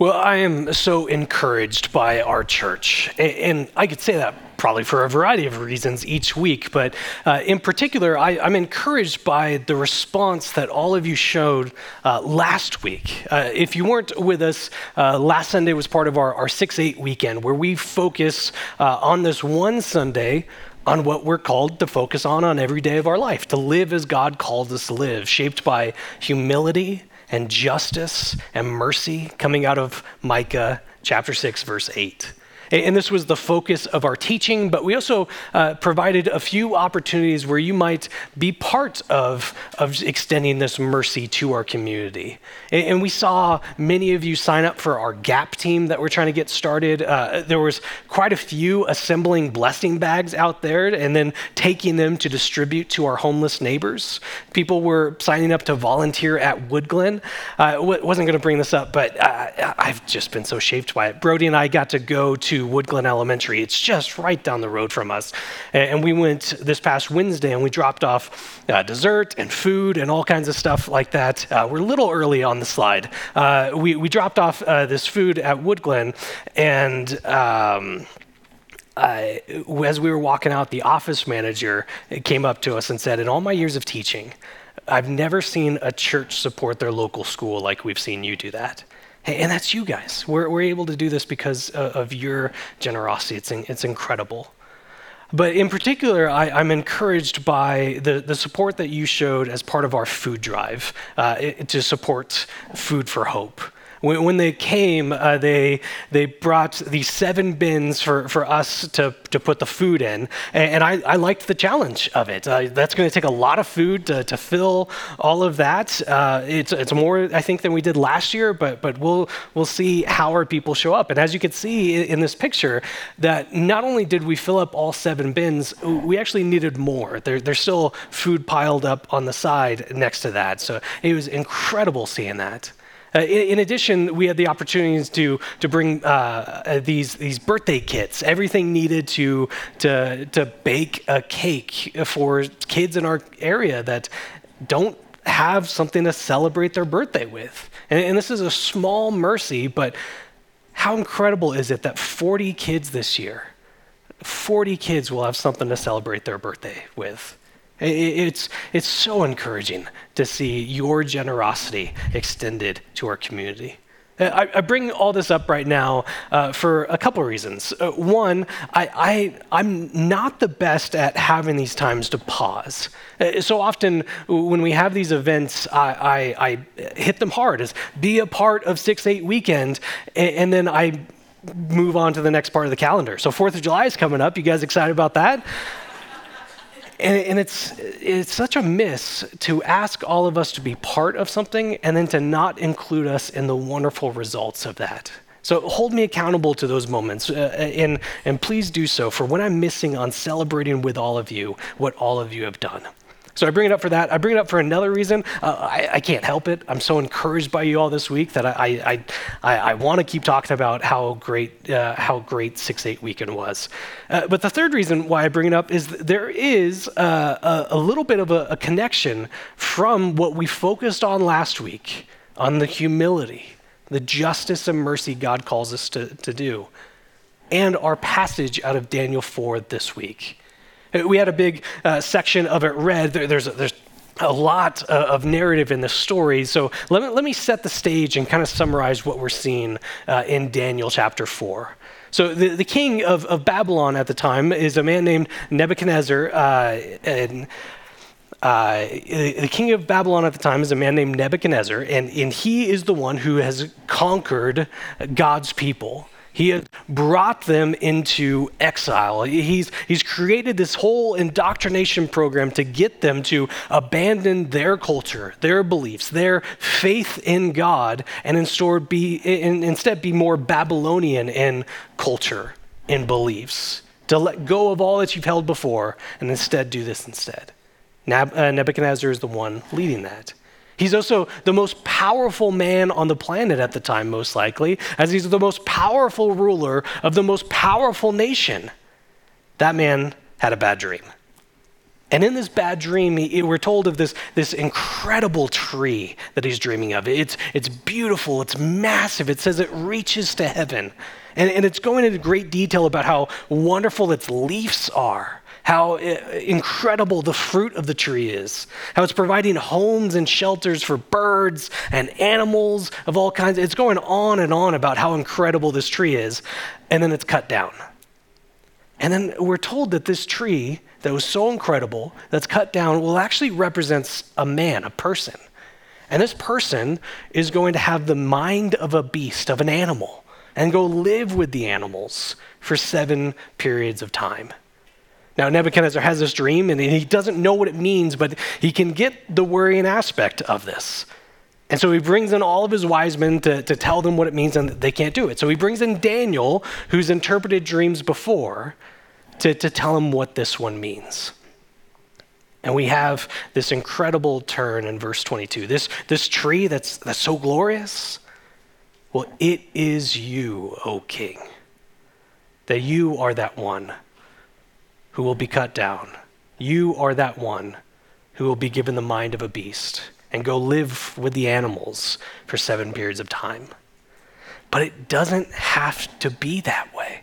Well, I am so encouraged by our church. And I could say that probably for a variety of reasons each week, but uh, in particular, I, am encouraged by the response that all of you showed uh, last week. Uh, if you weren't with us, uh, last Sunday was part of our, our 6 8 weekend where we focus uh, on this one Sunday on what we're called to focus on on every day of our life, to live as God called us to live, shaped by humility and justice and mercy coming out of Micah chapter 6, verse 8. And this was the focus of our teaching, but we also uh, provided a few opportunities where you might be part of, of extending this mercy to our community. And, and we saw many of you sign up for our GAP team that we're trying to get started. Uh, there was quite a few assembling blessing bags out there and then taking them to distribute to our homeless neighbors. People were signing up to volunteer at Woodglen. I uh, wasn't going to bring this up, but uh, I've just been so shaped by it. Brody and I got to go to Woodglen Elementary. It's just right down the road from us. And we went this past Wednesday and we dropped off uh, dessert and food and all kinds of stuff like that. Uh, we're a little early on the slide. Uh, we, we dropped off uh, this food at Woodglen and um, uh, as we were walking out, the office manager came up to us and said, In all my years of teaching, I've never seen a church support their local school like we've seen you do that. And that's you guys. We're, we're able to do this because of your generosity. It's, it's incredible. But in particular, I, am encouraged by the, the support that you showed as part of our food drive uh, to support Food for Hope. When, when they came, uh, they, they brought these seven bins for, for us to, to put the food in. And, and I, I liked the challenge of it. Uh, that's going to take a lot of food to, to fill all of that. Uh, it's, it's more, I think, than we did last year, but, but we'll, we'll see how our people show up. And as you can see in, this picture, that not only did we fill up all seven bins, we actually needed more. There, there's still food piled up on the side next to that. So it was incredible seeing that. Uh, in, in, addition, we had the opportunities to, to bring uh, uh, these, these birthday kits, everything needed to, to, to bake a cake for kids in our area that don't have something to celebrate their birthday with. And, and this is a small mercy, but how incredible is it that 40 kids this year, 40 kids will have something to celebrate their birthday with? It's, it's so encouraging to see your generosity extended to our community. I, I bring all this up right now uh, for a couple reasons. Uh, one, I, I, am not the best at having these times to pause. Uh, so often when we have these events, I, I, I hit them hard as be a part of 6 8 weekend, and, and then I move on to the next part of the calendar. So 4th of July is coming up. You guys excited about that? And, and, it's, it's such a miss to ask all of us to be part of something and then to not include us in the wonderful results of that. So hold me accountable to those moments, uh, and, and please do so for when I'm missing on celebrating with all of you what all of you have done. So I bring it up for that. I bring it up for another reason. Uh, I, I, can't help it. I'm so encouraged by you all this week that I I, I, I want to keep talking about how great uh, how great six eight weekend was. Uh, but the third reason why I bring it up is there is uh, a, a, little bit of a, a connection from what we focused on last week on the humility, the justice and mercy God calls us to, to do, and our passage out of Daniel 4 this week. We had a big uh, section of it read. There, there's, there's a lot uh, of narrative in the story. So let me, let me set the stage and kind of summarize what we're seeing uh, in Daniel chapter 4. So the, the king of, of Babylon at the time is a man named Nebuchadnezzar. Uh, and uh, the king of Babylon at the time is a man named Nebuchadnezzar, and, and he is the one who has conquered God's people. He has brought them into exile. He's, he's created this whole indoctrination program to get them to abandon their culture, their beliefs, their faith in God, and instead be, instead be more Babylonian in culture, in beliefs. To let go of all that you've held before and instead do this instead. Uh, Nebuchadnezzar is the one leading that. He's also the most powerful man on the planet at the time, most likely, as he's the most powerful ruler of the most powerful nation. That man had a bad dream. And in this bad dream, we're told of this, this incredible tree that he's dreaming of. It's, it's beautiful, it's massive. It says it reaches to heaven. And, and it's going into great detail about how wonderful its leaves are, how uh, incredible the fruit of the tree is, how it's providing homes and shelters for birds and animals of all kinds. It's going on and on about how incredible this tree is. And then it's cut down. And then we're told that this tree that was so incredible that's cut down will actually represents a man, a person. And this person is going to have the mind of a beast, of an animal, and go live with the animals for seven periods of time. Now, Nebuchadnezzar has this dream and he doesn't know what it means, but he can get the worrying aspect of this. And so he brings in all of his wise men to, to tell them what it means, and they can't do it. So he brings in Daniel, who's interpreted dreams before, to, to tell him what this one means. And we have this incredible turn in verse 22. This, this tree that's, that's so glorious, well, it is you, O king, that you are that one who will be cut down. You are that one who will be given the mind of a beast and go live with the animals for seven periods of time. But it doesn't have to be that way.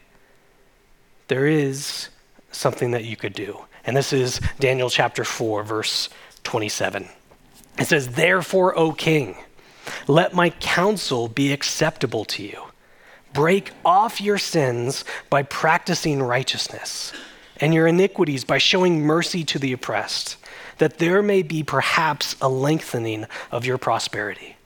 There is something that you could do. And this is Daniel chapter 4, verse 27. It says, Therefore, O king, let my counsel be acceptable to you. Break off your sins by practicing righteousness, and your iniquities by showing mercy to the oppressed, that there may be perhaps a lengthening of your prosperity.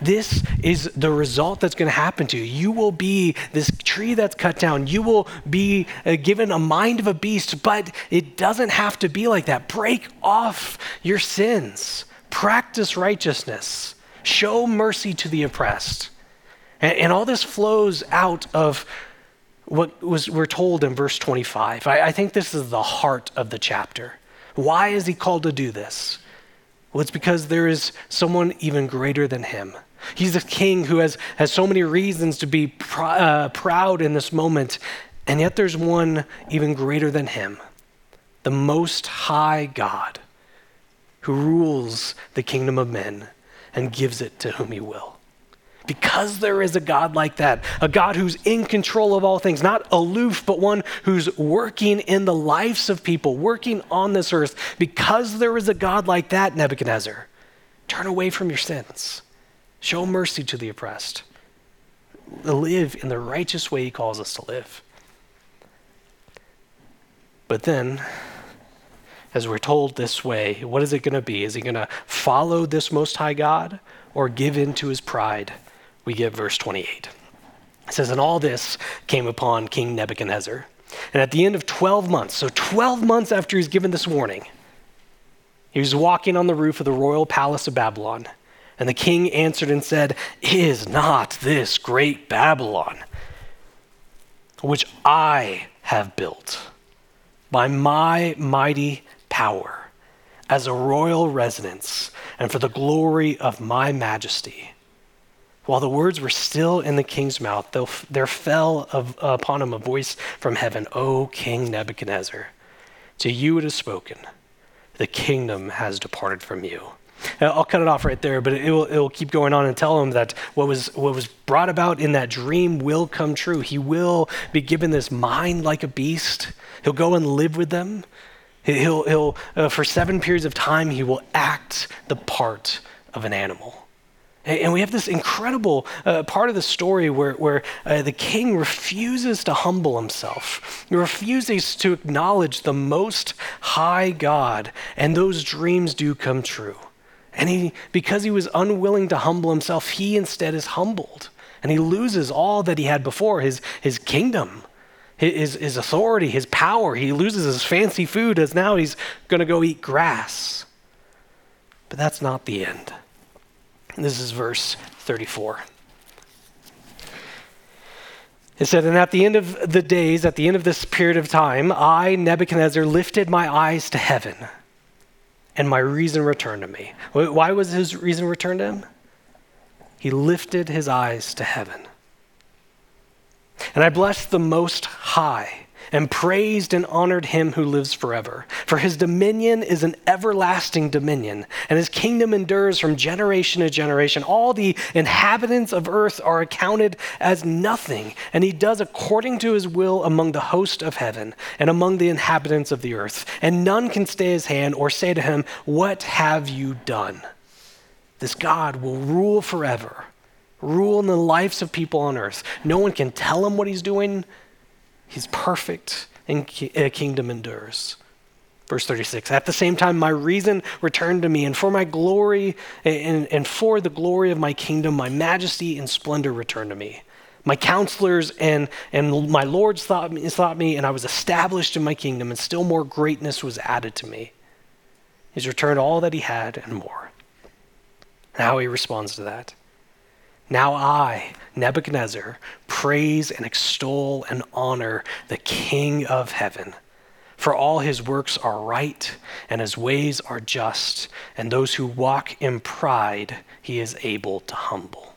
This is the result that's going to happen to you. You will be this tree that's cut down. You will be uh, given a mind of a beast, but it doesn't have to be like that. Break off your sins, practice righteousness, show mercy to the oppressed. And, and all this flows out of what was we're told in verse 25. I, I think this is the heart of the chapter. Why is he called to do this? Well, it's because there is someone even greater than him. He's a king who has, has so many reasons to be pr- uh, proud in this moment, and yet there's one even greater than him the Most High God who rules the kingdom of men and gives it to whom he will. Because there is a God like that, a God who's in control of all things, not aloof, but one who's working in the lives of people, working on this earth. Because there is a God like that, Nebuchadnezzar, turn away from your sins, show mercy to the oppressed, live in the righteous way he calls us to live. But then, as we're told this way, what is it going to be? Is he going to follow this Most High God or give in to his pride? We get verse 28. It says, And all this came upon King Nebuchadnezzar. And at the end of 12 months, so 12 months after he's given this warning, he was walking on the roof of the royal palace of Babylon. And the king answered and said, Is not this great Babylon, which I have built by my mighty power as a royal residence and for the glory of my majesty? While the words were still in the king's mouth, there fell upon him a voice from heaven O King Nebuchadnezzar, to you it is spoken, the kingdom has departed from you. I'll cut it off right there, but it will, it will keep going on and tell him that what was, what was brought about in that dream will come true. He will be given this mind like a beast. He'll go and live with them. He'll, he'll uh, for seven periods of time, he will act the part of an animal. And we have this incredible uh, part of the story where, where uh, the king refuses to humble himself. He refuses to acknowledge the most high God, and those dreams do come true. And he, because he was unwilling to humble himself, he instead is humbled. And he loses all that he had before his, his kingdom, his, his authority, his power. He loses his fancy food as now he's going to go eat grass. But that's not the end. This is verse 34. It said, And at the end of the days, at the end of this period of time, I, Nebuchadnezzar, lifted my eyes to heaven, and my reason returned to me. Why was his reason returned to him? He lifted his eyes to heaven. And I blessed the Most High and praised and honored him who lives forever. For his dominion is an everlasting dominion, and his kingdom endures from generation to generation. All the inhabitants of earth are accounted as nothing, and he does according to his will among the host of heaven and among the inhabitants of the earth. And none can stay his hand or say to him, What have you done? This God will rule forever, rule in the lives of people on earth. No one can tell him what he's doing He's perfect and a uh, kingdom endures. Verse 36 At the same time, my reason returned to me, and for my glory and, and for the glory of my kingdom, my majesty and splendor returned to me. My counselors and, and my lords thought me, thought me, and I was established in my kingdom, and still more greatness was added to me. He's returned all that he had and more. And how he responds to that. Now I, Nebuchadnezzar, praise and extol and honor the King of heaven. For all his works are right, and his ways are just, and those who walk in pride he is able to humble.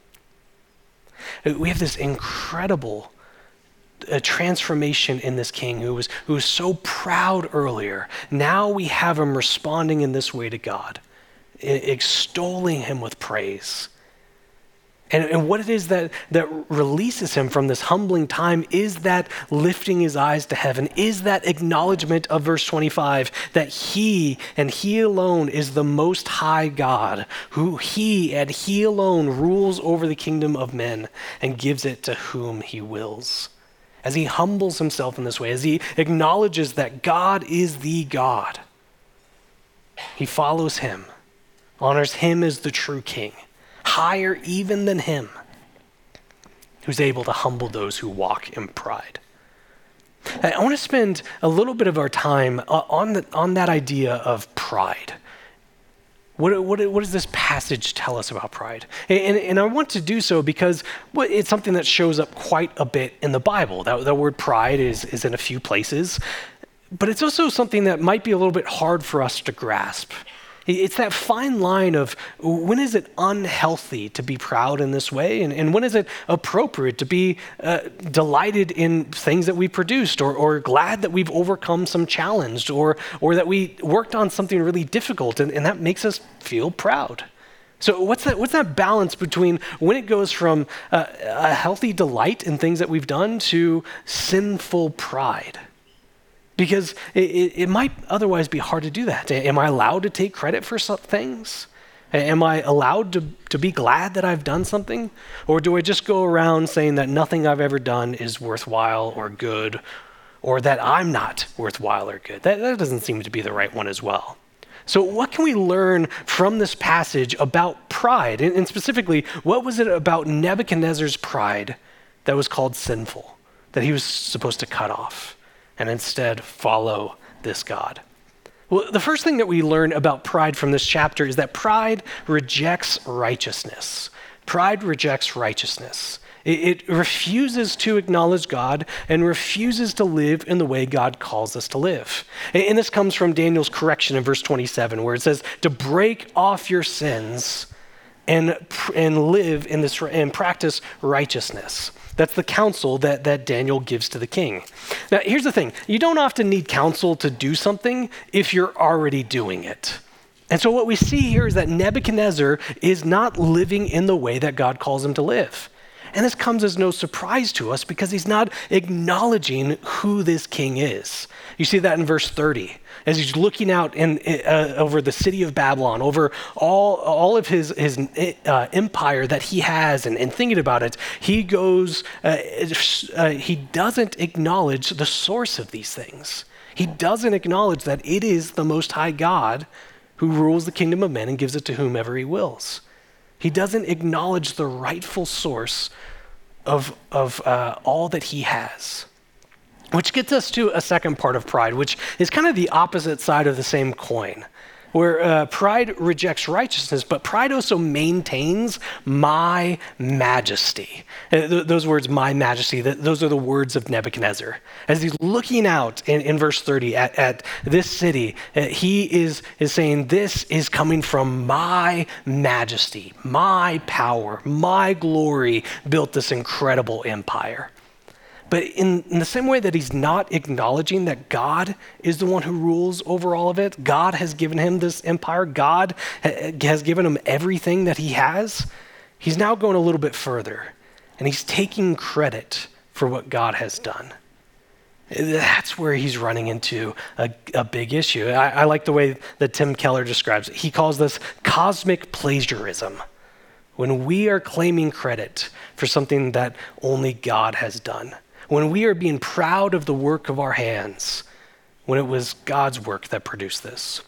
We have this incredible uh, transformation in this king who was, who was so proud earlier. Now we have him responding in this way to God, extolling him with praise. And, and what it is that, that releases him from this humbling time is that lifting his eyes to heaven, is that acknowledgement of verse 25 that he and he alone is the most high God, who he and he alone rules over the kingdom of men and gives it to whom he wills. As he humbles himself in this way, as he acknowledges that God is the God, he follows him, honors him as the true king higher even than him, who's able to humble those who walk in pride. I want to spend a little bit of our time uh, on, the, on that idea of pride. What, what, what, does this passage tell us about pride? And, and, I want to do so because it's something that shows up quite a bit in the Bible. That, the word pride is, is in a few places, but it's also something that might be a little bit hard for us to grasp. It's that fine line of when is it unhealthy to be proud in this way, and, and when is it appropriate to be uh, delighted in things that we produced, or, or glad that we've overcome some challenge, or, or that we worked on something really difficult, and, and that makes us feel proud. So what's that? What's that balance between when it goes from uh, a healthy delight in things that we've done to sinful pride? Because it, it, might otherwise be hard to do that. Am I allowed to take credit for things? Am I allowed to, to be glad that I've done something? Or do I just go around saying that nothing I've ever done is worthwhile or good, or that I'm not worthwhile or good? That, that doesn't seem to be the right one as well. So, what can we learn from this passage about pride? And, and specifically, what was it about Nebuchadnezzar's pride that was called sinful, that he was supposed to cut off? And instead follow this God. Well, the first thing that we learn about pride from this chapter is that pride rejects righteousness. Pride rejects righteousness. It, refuses to acknowledge God and refuses to live in the way God calls us to live. And, and this comes from Daniel's correction in verse 27, where it says, To break off your sins and, and live in this and practice righteousness. That's the counsel that, that Daniel gives to the king. Now, here's the thing you don't often need counsel to do something if you're already doing it. And so, what we see here is that Nebuchadnezzar is not living in the way that God calls him to live. And this comes as no surprise to us because he's not acknowledging who this king is. You see that in verse 30 as he's looking out in, uh, over the city of Babylon, over all, all of his, his uh, empire that he has, and, and, thinking about it, he goes, uh, uh, he doesn't acknowledge the source of these things. He doesn't acknowledge that it is the Most High God who rules the kingdom of men and gives it to whomever he wills. He doesn't acknowledge the rightful source of, of uh, all that he has. Which gets us to a second part of pride, which is kind of the opposite side of the same coin, where uh, pride rejects righteousness, but pride also maintains my majesty. Uh, th- those words, my majesty, th- those are the words of Nebuchadnezzar. As he's looking out in, in verse 30 at, at this city, uh, he is, is saying, This is coming from my majesty, my power, my glory built this incredible empire. But in, in, the same way that he's not acknowledging that God is the one who rules over all of it, God has given him this empire, God has given him everything that he has, he's now going a little bit further and he's taking credit for what God has done. That's where he's running into a, a big issue. I, I like the way that Tim Keller describes it. He calls this cosmic plagiarism when we are claiming credit for something that only God has done, when we are being proud of the work of our hands, when it was God's work that produced this.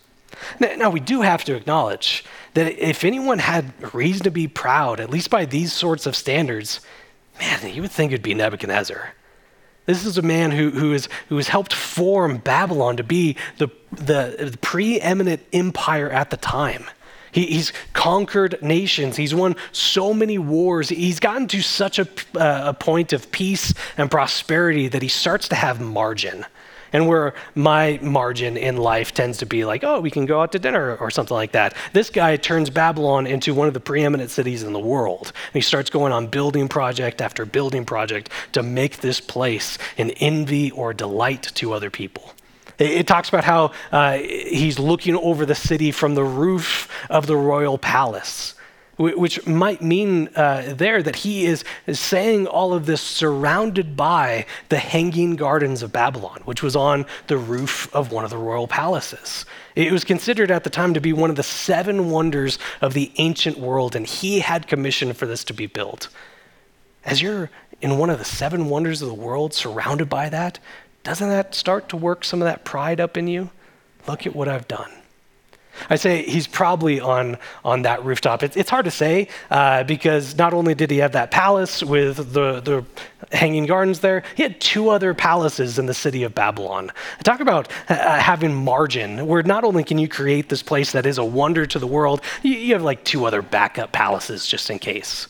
Now, now, we do have to acknowledge that if anyone had reason to be proud, at least by these sorts of standards, man, you would think it'd be Nebuchadnezzar. This is a man who, who, is, who has helped form Babylon to be the, the, the preeminent empire at the time. He, he's conquered nations. He's won so many wars. He's gotten to such a, uh, a point of peace and prosperity that he starts to have margin and where my margin in life tends to be like, oh, we can go out to dinner or something like that. This guy turns Babylon into one of the preeminent cities in the world. And he starts going on building project after building project to make this place an envy or delight to other people. It, talks about how uh, he's looking over the city from the roof of the royal palace which might mean uh, there that he is, saying all of this surrounded by the hanging gardens of Babylon, which was on the roof of one of the royal palaces. It was considered at the time to be one of the seven wonders of the ancient world, and he had commission for this to be built. As you're in one of the seven wonders of the world, surrounded by that, doesn't that start to work some of that pride up in you? Look at what I've done. I say he's probably on, on that rooftop. It's, it's hard to say uh, because not only did he have that palace with the, the hanging gardens there, he had two other palaces in the city of Babylon. Talk about uh, having margin, where not only can you create this place that is a wonder to the world, you, you have like two other backup palaces just in case.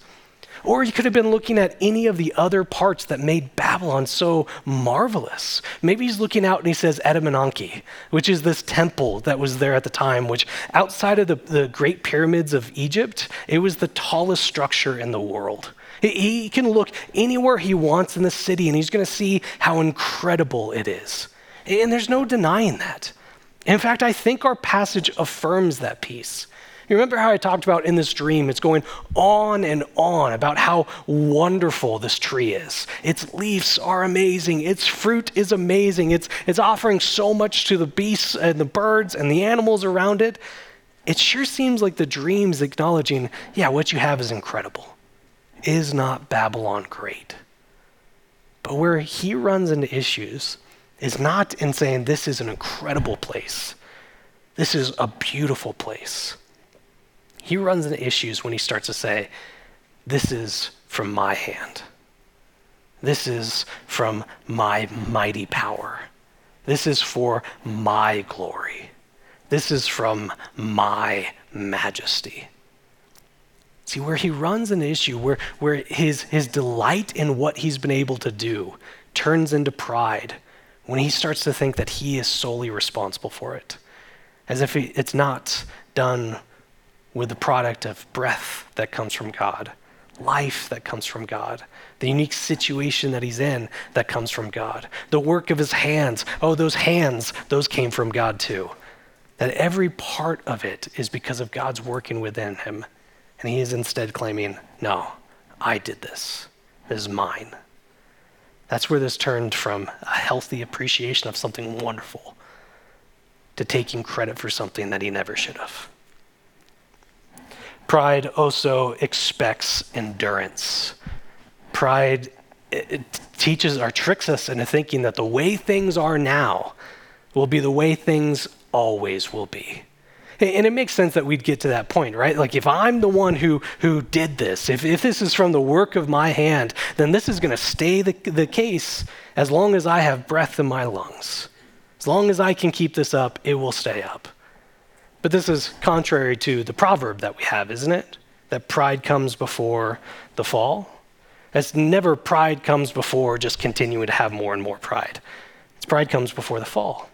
Or you could have been looking at any of the other parts that made Babylon so marvelous. Maybe he's looking out and he says Etemenanki, which is this temple that was there at the time, which outside of the, the Great Pyramids of Egypt, it was the tallest structure in the world. He can look anywhere he wants in the city and he's going to see how incredible it is. And there's no denying that. In fact, I think our passage affirms that piece. You remember how I talked about in this dream? It's going on and on about how wonderful this tree is. Its leaves are amazing. Its fruit is amazing. It's, it's offering so much to the beasts and the birds and the animals around it. It sure seems like the dream's acknowledging, yeah, what you have is incredible. Is not Babylon great? But where he runs into issues is not in saying this is an incredible place. This is a beautiful place he runs into issues when he starts to say, This is from my hand. This is from my mighty power. This is for my glory. This is from my majesty. See, where he runs an issue, where, where his, his delight in what he's been able to do turns into pride when he starts to think that he is solely responsible for it, as if it's not done with the product of breath that comes from God, life that comes from God, the unique situation that he's in that comes from God, the work of his hands. Oh, those hands, those came from God too. That every part of it is because of God's working within him. And he is instead claiming, no, I did this. This is mine. That's where this turned from a healthy appreciation of something wonderful to taking credit for something that he never should have. Pride also expects endurance. Pride teaches or tricks us into thinking that the way things are now will be the way things always will be. And it makes sense that we'd get to that point, right? Like if I'm the one who, who did this, if, if this is from the work of my hand, then this is going to stay the, the case as long as I have breath in my lungs. As long as I can keep this up, it will stay up. But this is contrary to the proverb that we have, isn't it? That pride comes before the fall. As never pride comes before just continuing to have more and more pride. It's pride comes before the fall.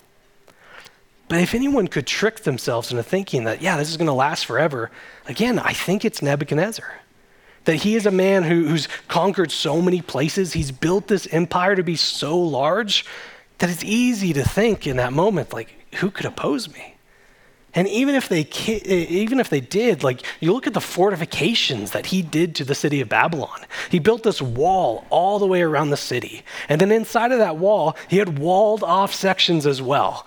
But if anyone could trick themselves into thinking that, yeah, this is going to last forever, again, I think it's Nebuchadnezzar. that he is a man who, who's conquered so many places. He's built this empire to be so large that it's easy to think in that moment, like, who could oppose me? And even if they even if they did, like you look at the fortifications that he did to the city of Babylon. He built this wall all the way around the city. And then inside of that wall, he had walled off sections as well.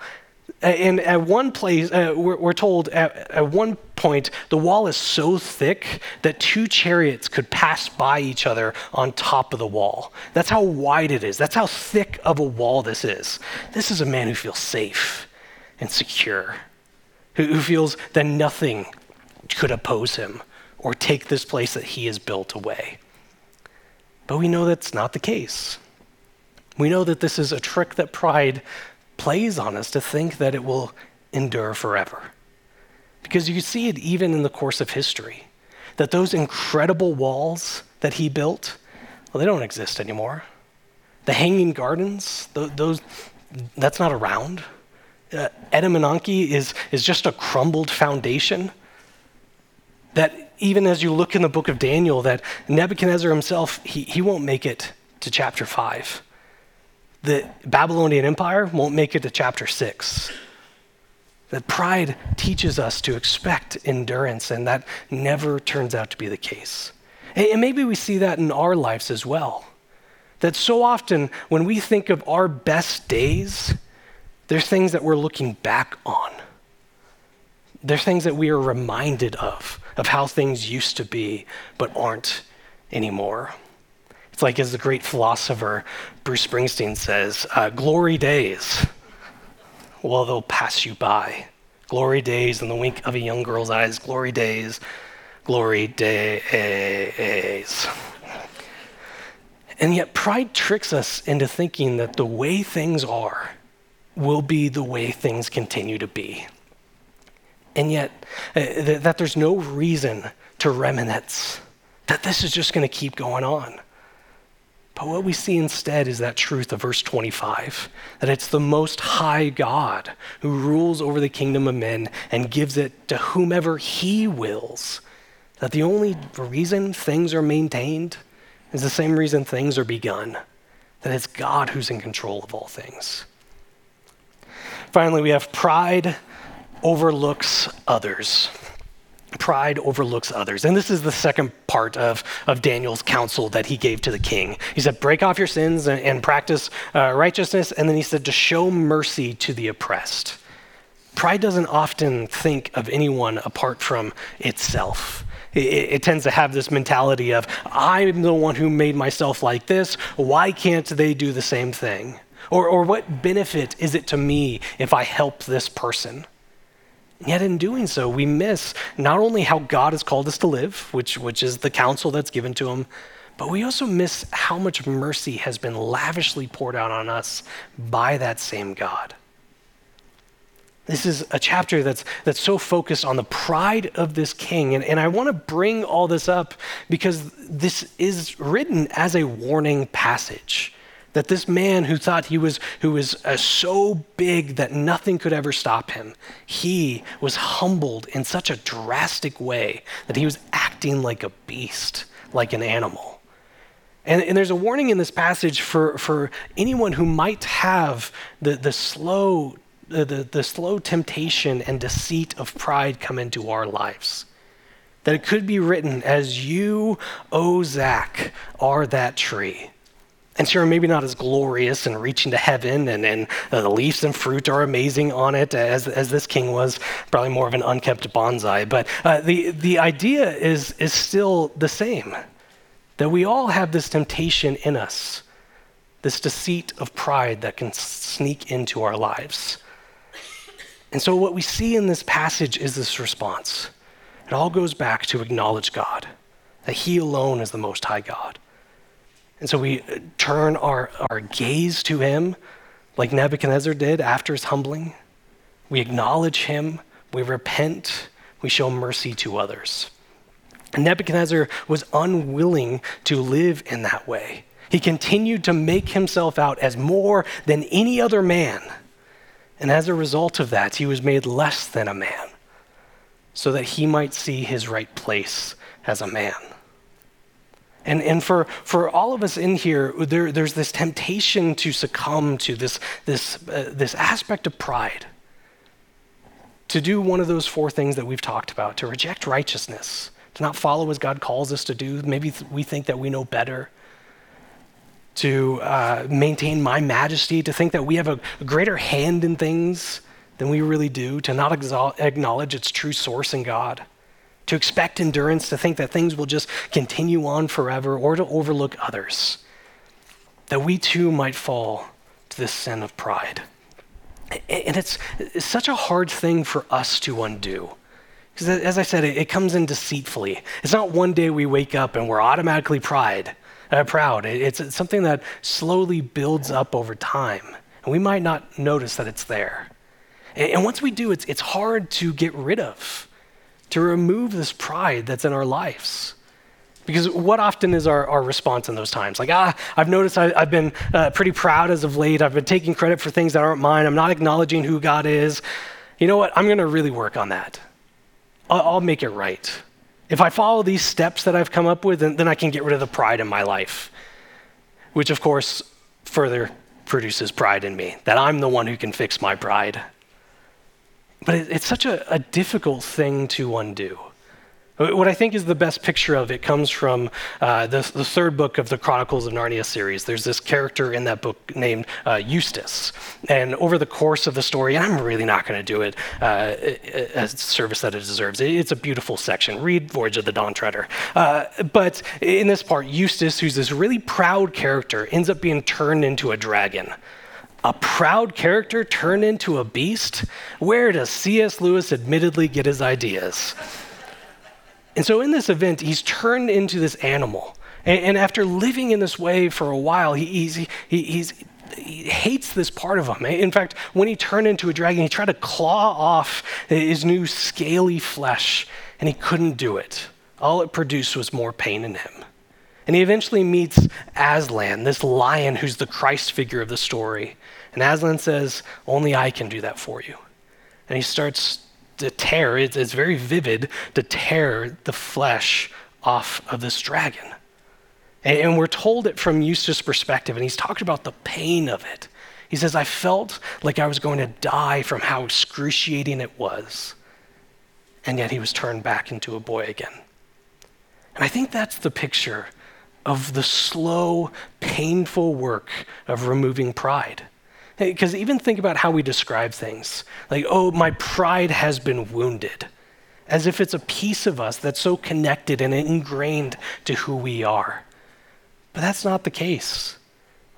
And at one place, uh, we're, we're, told at, at one point, the wall is so thick that two chariots could pass by each other on top of the wall. That's how wide it is. That's how thick of a wall this is. This is a man who feels safe and secure, who, feels that nothing could oppose him or take this place that he has built away. But we know that's not the case. We know that this is a trick that pride plays on us to think that it will endure forever. Because you see it even in the course of history, that those incredible walls that he built, well, they don't exist anymore. The hanging gardens, those, that's not around. Uh, Etemenanki is, is just a crumbled foundation. That even as you look in the book of Daniel, that Nebuchadnezzar himself, he, he won't make it to chapter 5 the Babylonian Empire won't make it to chapter six. That pride teaches us to expect endurance, and that never turns out to be the case. And maybe we see that in our lives as well. That so often when we think of our best days, there's things that we're looking back on. There's things that we are reminded of, of how things used to be, but aren't anymore. It's like, as the great philosopher Bruce Springsteen says, uh, glory days, well, they'll pass you by. Glory days in the wink of a young girl's eyes, glory days, glory days. And yet, pride tricks us into thinking that the way things are will be the way things continue to be. And yet, uh, th- that there's no reason to reminisce, that this is just going to keep going on. But what we see instead is that truth of verse 25 that it's the most high God who rules over the kingdom of men and gives it to whomever he wills. That the only reason things are maintained is the same reason things are begun that it's God who's in control of all things. Finally, we have pride overlooks others pride overlooks others. And this is the second part of, of Daniel's counsel that he gave to the king. He said, Break off your sins and, and practice uh, righteousness. And then he said, To show mercy to the oppressed. Pride doesn't often think of anyone apart from itself. It, it, tends to have this mentality of, I'm the one who made myself like this. Why can't they do the same thing? Or, or what benefit is it to me if I help this person? Yet in doing so, we miss not only how God has called us to live, which, which is the counsel that's given to him, but we also miss how much mercy has been lavishly poured out on us by that same God. This is a chapter that's, that's so focused on the pride of this king. And, and I want to bring all this up because this is written as a warning passage. That this man who thought he was, who was uh, so big that nothing could ever stop him, he was humbled in such a drastic way that he was acting like a beast, like an animal. And, and, there's a warning in this passage for, for anyone who might have the, the, slow, the, the, the slow temptation and deceit of pride come into our lives. That it could be written as you, O Zack, are that tree. And sure, maybe not as glorious and reaching to heaven, and, and uh, the leaves and fruit are amazing on it, as, as this king was, probably more of an unkept bonsai. But uh, the, the idea is, is still the same that we all have this temptation in us, this deceit of pride that can sneak into our lives. And so, what we see in this passage is this response. It all goes back to acknowledge God, that He alone is the Most High God. And so we uh, turn our, our gaze to him like Nebuchadnezzar did after his humbling. We acknowledge him, we repent, we show mercy to others. And Nebuchadnezzar was unwilling to live in that way. He continued to make himself out as more than any other man. And as a result of that, he was made less than a man so that he might see his right place as a man. And, and for, for all of us in here, there, there's this temptation to succumb to this, this, uh, this aspect of pride. To do one of those four things that we've talked about, to reject righteousness, to not follow as God calls us to do. Maybe we think that we know better. To uh, maintain my majesty, to think that we have a, a greater hand in things than we really do, to not acknowledge its true source in God to expect endurance, to think that things will just continue on forever, or to overlook others, that we too might fall to this sin of pride. And it's, it's such a hard thing for us to undo. Because as I said, it, it, comes in deceitfully. It's not one day we wake up and we're automatically pride, uh, proud. It, it's, it's something that slowly builds up over time. And we might not notice that it's there. And, and once we do, it's, it's hard to get rid of to remove this pride that's in our lives. Because what often is our, our response in those times? Like, ah, I've noticed I, have been uh, pretty proud as of late. I've been taking credit for things that aren't mine. I'm not acknowledging who God is. You know what? I'm going to really work on that. I'll, I'll, make it right. If I follow these steps that I've come up with, then, then I can get rid of the pride in my life, which, of course, further produces pride in me, that I'm the one who can fix my pride. But it, it's such a, a difficult thing to undo. What I think is the best picture of it comes from uh, the, the, third book of the Chronicles of Narnia series. There's this character in that book named uh, Eustace. And over the course of the story, and I'm really not going to do it uh, as service that it deserves, it's a beautiful section. Read Voyage of the Dawn Treader. Uh, but in this part, Eustace, who's this really proud character, ends up being turned into a dragon a proud character turn into a beast? Where does C.S. Lewis admittedly get his ideas? And so in this event, he's turned into this animal. And, and after living in this way for a while, he, he's, he, he's, he hates this part of him. In fact, when he turned into a dragon, he tried to claw off his new scaly flesh, and he couldn't do it. All it produced was more pain in him. And he eventually meets Aslan, this lion who's the Christ figure of the story. And Aslan says, Only I can do that for you. And he starts to tear, it's, it's very vivid, to tear the flesh off of this dragon. And, and we're told it from Eustace's perspective, and he's talked about the pain of it. He says, I felt like I was going to die from how excruciating it was. And yet he was turned back into a boy again. And I think that's the picture of the slow, painful work of removing pride. Because even think about how we describe things. Like, oh, my pride has been wounded. As if it's a piece of us that's so connected and ingrained to who we are. But that's not the case.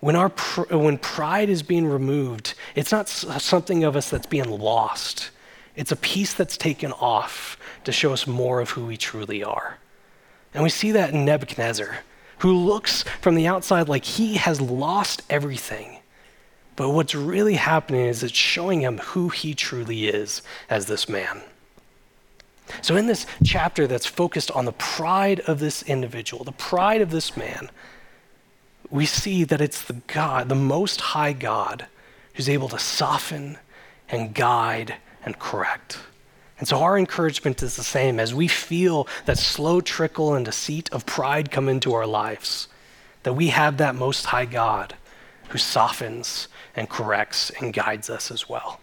When, our pr- when pride is being removed, it's not something of us that's being lost. It's a piece that's taken off to show us more of who we truly are. And we see that in Nebuchadnezzar, who looks from the outside like he has lost everything. But what's really happening is it's showing him who he truly is as this man. So, in this chapter that's focused on the pride of this individual, the pride of this man, we see that it's the God, the Most High God, who's able to soften and guide and correct. And so, our encouragement is the same as we feel that slow trickle and deceit of pride come into our lives, that we have that Most High God who softens and corrects and guides us as well.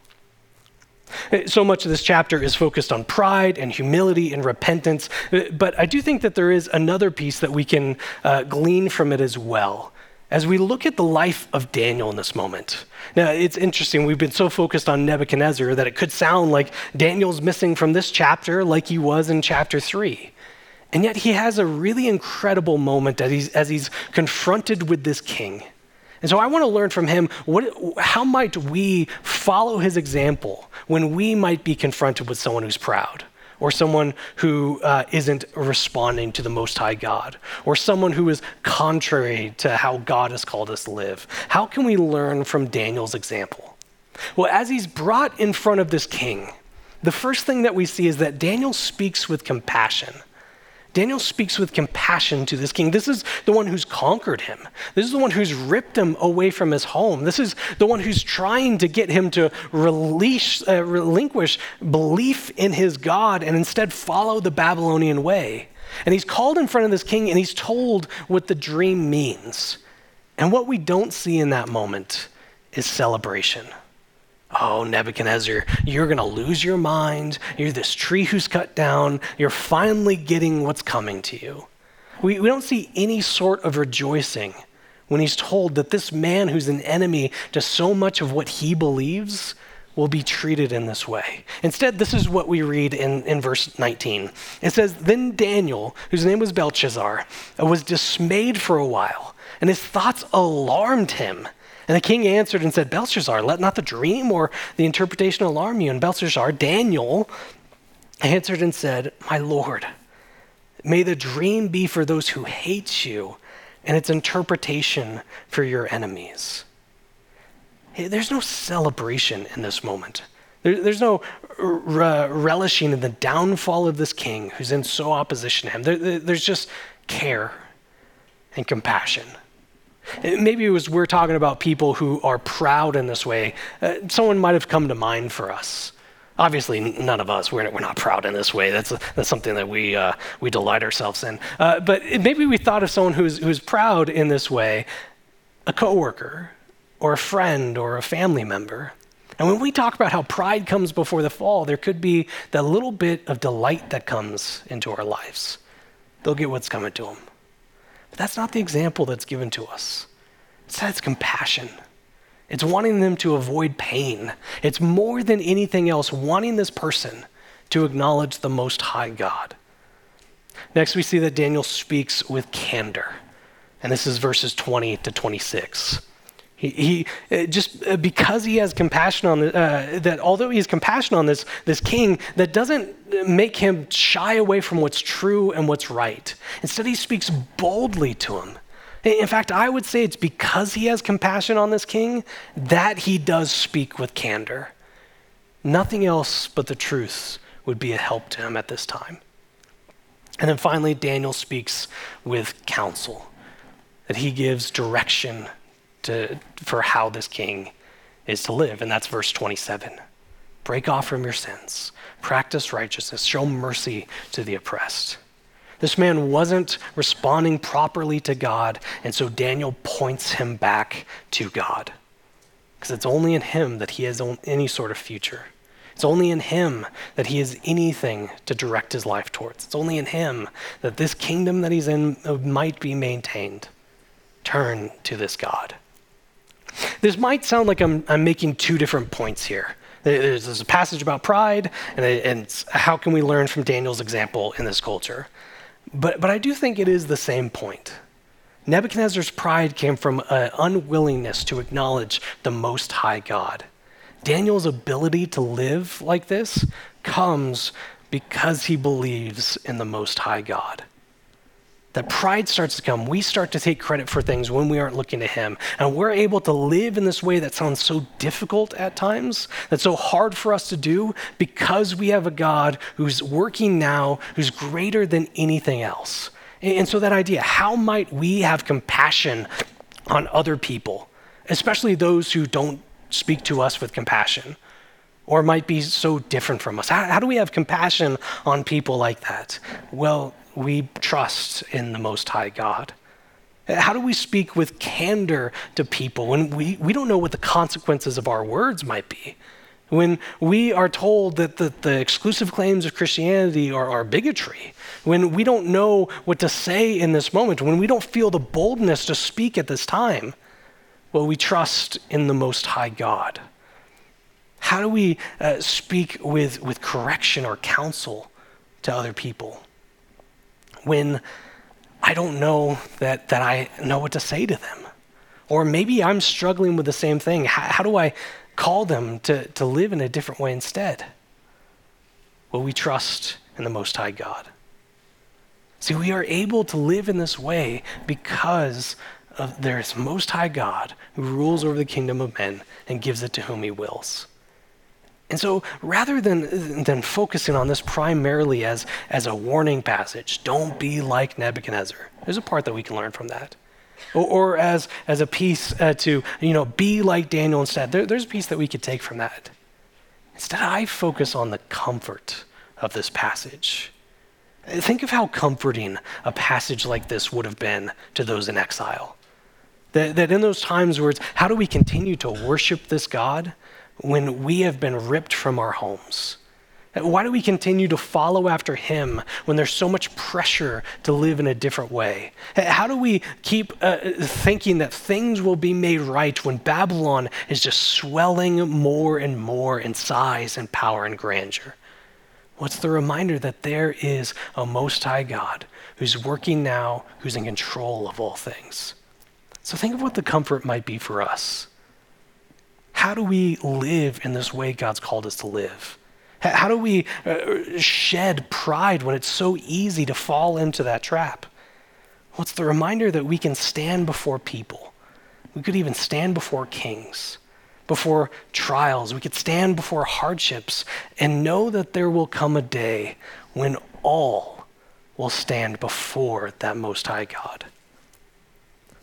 So much of this chapter is focused on pride and humility and repentance, but I do think that there is another piece that we can uh, glean from it as well. As we look at the life of Daniel in this moment. Now, it's interesting, we've been so focused on Nebuchadnezzar that it could sound like Daniel's missing from this chapter like he was in chapter 3. And yet he has a really incredible moment as he's, as he's confronted with this king. And so I want to learn from him what, how might we follow his example when we might be confronted with someone who's proud, or someone who uh, not responding to the Most High God, or someone who is contrary to how God has called us to live? How can we learn from Daniel's example? Well, as he's brought in front of this king, the first thing that we see is that Daniel speaks with compassion. Daniel speaks with compassion to this king. This is the one who's conquered him. This is the one who's ripped him away from his home. This is the one who's trying to get him to release, uh, relinquish belief in his God and instead follow the Babylonian way. And he's called in front of this king and he's told what the dream means. And what we don't see in that moment is celebration. Oh, Nebuchadnezzar, you're going to lose your mind. You're this tree who's cut down. You're finally getting what's coming to you. We, we don't see any sort of rejoicing when he's told that this man who's an enemy to so much of what he believes will be treated in this way. Instead, this is what we read in, in verse 19. It says, Then Daniel, whose name was Belteshazzar, was dismayed for a while, and his thoughts alarmed him. And the king answered and said, Belteshazzar, let not the dream or the interpretation alarm you. And Belteshazzar, Daniel, answered and said, My Lord, may the dream be for those who hate you, and its interpretation for your enemies. Hey, there's no celebration in this moment. There, there's no re- relishing in the downfall of this king who's in so opposition to him. There, there's just care and compassion. Maybe it was we're talking about people who are proud in this way. Uh, someone might have come to mind for us. Obviously, none of us, we're, we're not proud in this way. That's, that's something that we, uh, we delight ourselves in. Uh, but maybe we thought of someone who's, who's proud in this way, a coworker or a friend or a family member. And when we talk about how pride comes before the fall, there could be that little bit of delight that comes into our lives. They'll get what's coming to them. But that's not the example that's given to us. Instead, it's compassion. It's wanting them to avoid pain. It's more than anything else, wanting this person to acknowledge the Most High God. Next, we see that Daniel speaks with candor. And this is verses 20 to 26. He, he uh, just uh, because he has compassion on uh, that, although he has compassion on this, this king, that doesn't make him shy away from what's true and what's right. Instead, he speaks boldly to him. In fact, I would say it's because he has compassion on this king that he does speak with candor. Nothing else but the truth would be a help to him at this time. And then finally, Daniel speaks with counsel, that he gives direction to, for how this king is to live. And that's verse 27. Break off from your sins, practice righteousness, show mercy to the oppressed. This man wasn't responding properly to God, and so Daniel points him back to God. Because it's only in him that he has any sort of future. It's only in him that he has anything to direct his life towards. It's only in him that this kingdom that he's in might be maintained. Turn to this God. This might sound like I'm, I'm making two different points here. There's, there's a passage about pride, and, and how can we learn from Daniel's example in this culture? But, but I do think it is the same point. Nebuchadnezzar's pride came from an unwillingness to acknowledge the Most High God. Daniel's ability to live like this comes because he believes in the Most High God that pride starts to come. We start to take credit for things when we aren't looking to Him. And we're able to live in this way that sounds so difficult at times, that's so hard for us to do, because we have a God who's working now, who's greater than anything else. And so, that idea how might we have compassion on other people, especially those who don't speak to us with compassion? Or might be so different from us. How, how do we have compassion on people like that? Well, we trust in the Most High God? How do we speak with candor to people when we, we don't know what the consequences of our words might be? When we are told that the, the exclusive claims of Christianity are, are bigotry, when we don't know what to say in this moment, when we don't feel the boldness to speak at this time, well, we trust in the Most High God. How do we uh, speak with, with correction or counsel to other people? When I don't know that, that I know what to say to them. Or maybe I'm struggling with the same thing. How, how do I call them to, to live in a different way instead? Will we trust in the Most High God? See, we are able to live in this way because of there's Most High God who rules over the kingdom of men and gives it to whom he wills. And so rather than, than focusing on this primarily as, as a warning passage, don't be like Nebuchadnezzar. There's a part that we can learn from that. Or, or as, as a piece uh, to, you know, be like Daniel instead. There, there's a piece that we could take from that. Instead, I focus on the comfort of this passage. Think of how comforting a passage like this would have been to those in exile. That, that in those times where it's how do we continue to worship this God when we have been ripped from our homes? Why do we continue to follow after him when there's so much pressure to live in a different way? How do we keep uh, thinking that things will be made right when Babylon is just swelling more and more in size and power and grandeur? What's the reminder that there is a Most High God who's working now, who's in control of all things? So think of what the comfort might be for us. How do we live in this way God's called us to live? How do we uh, shed pride when it's so easy to fall into that trap? Well, it's the reminder that we can stand before people. We could even stand before kings, before trials. We could stand before hardships and know that there will come a day when all will stand before that Most High God.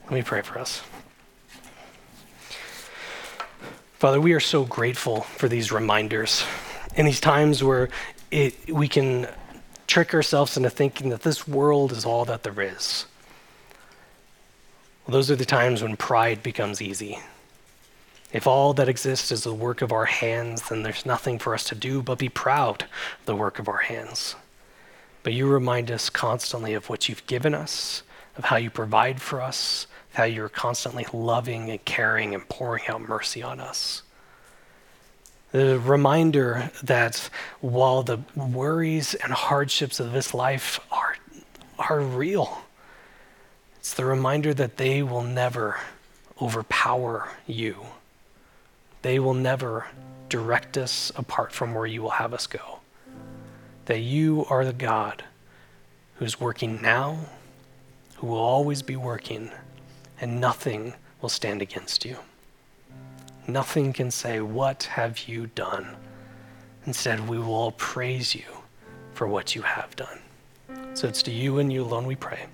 Let me pray for us. Father, we are so grateful for these reminders in these times where it, we can trick ourselves into thinking that this world is all that there is. Well, those are the times when pride becomes easy. If all that exists is the work of our hands, then there's nothing for us to do but be proud of the work of our hands. But you remind us constantly of what you've given us, of how you provide for us, how you're constantly loving and caring and pouring out mercy on us. The reminder that while the worries and hardships of this life are, are real, it's the reminder that they will never overpower you. They will never direct us apart from where you will have us go. That you are the God who's working now, who will always be working, and nothing will stand against you. Nothing can say, What have you done? Instead, we will all praise you for what you have done. So it's to you and you alone we pray.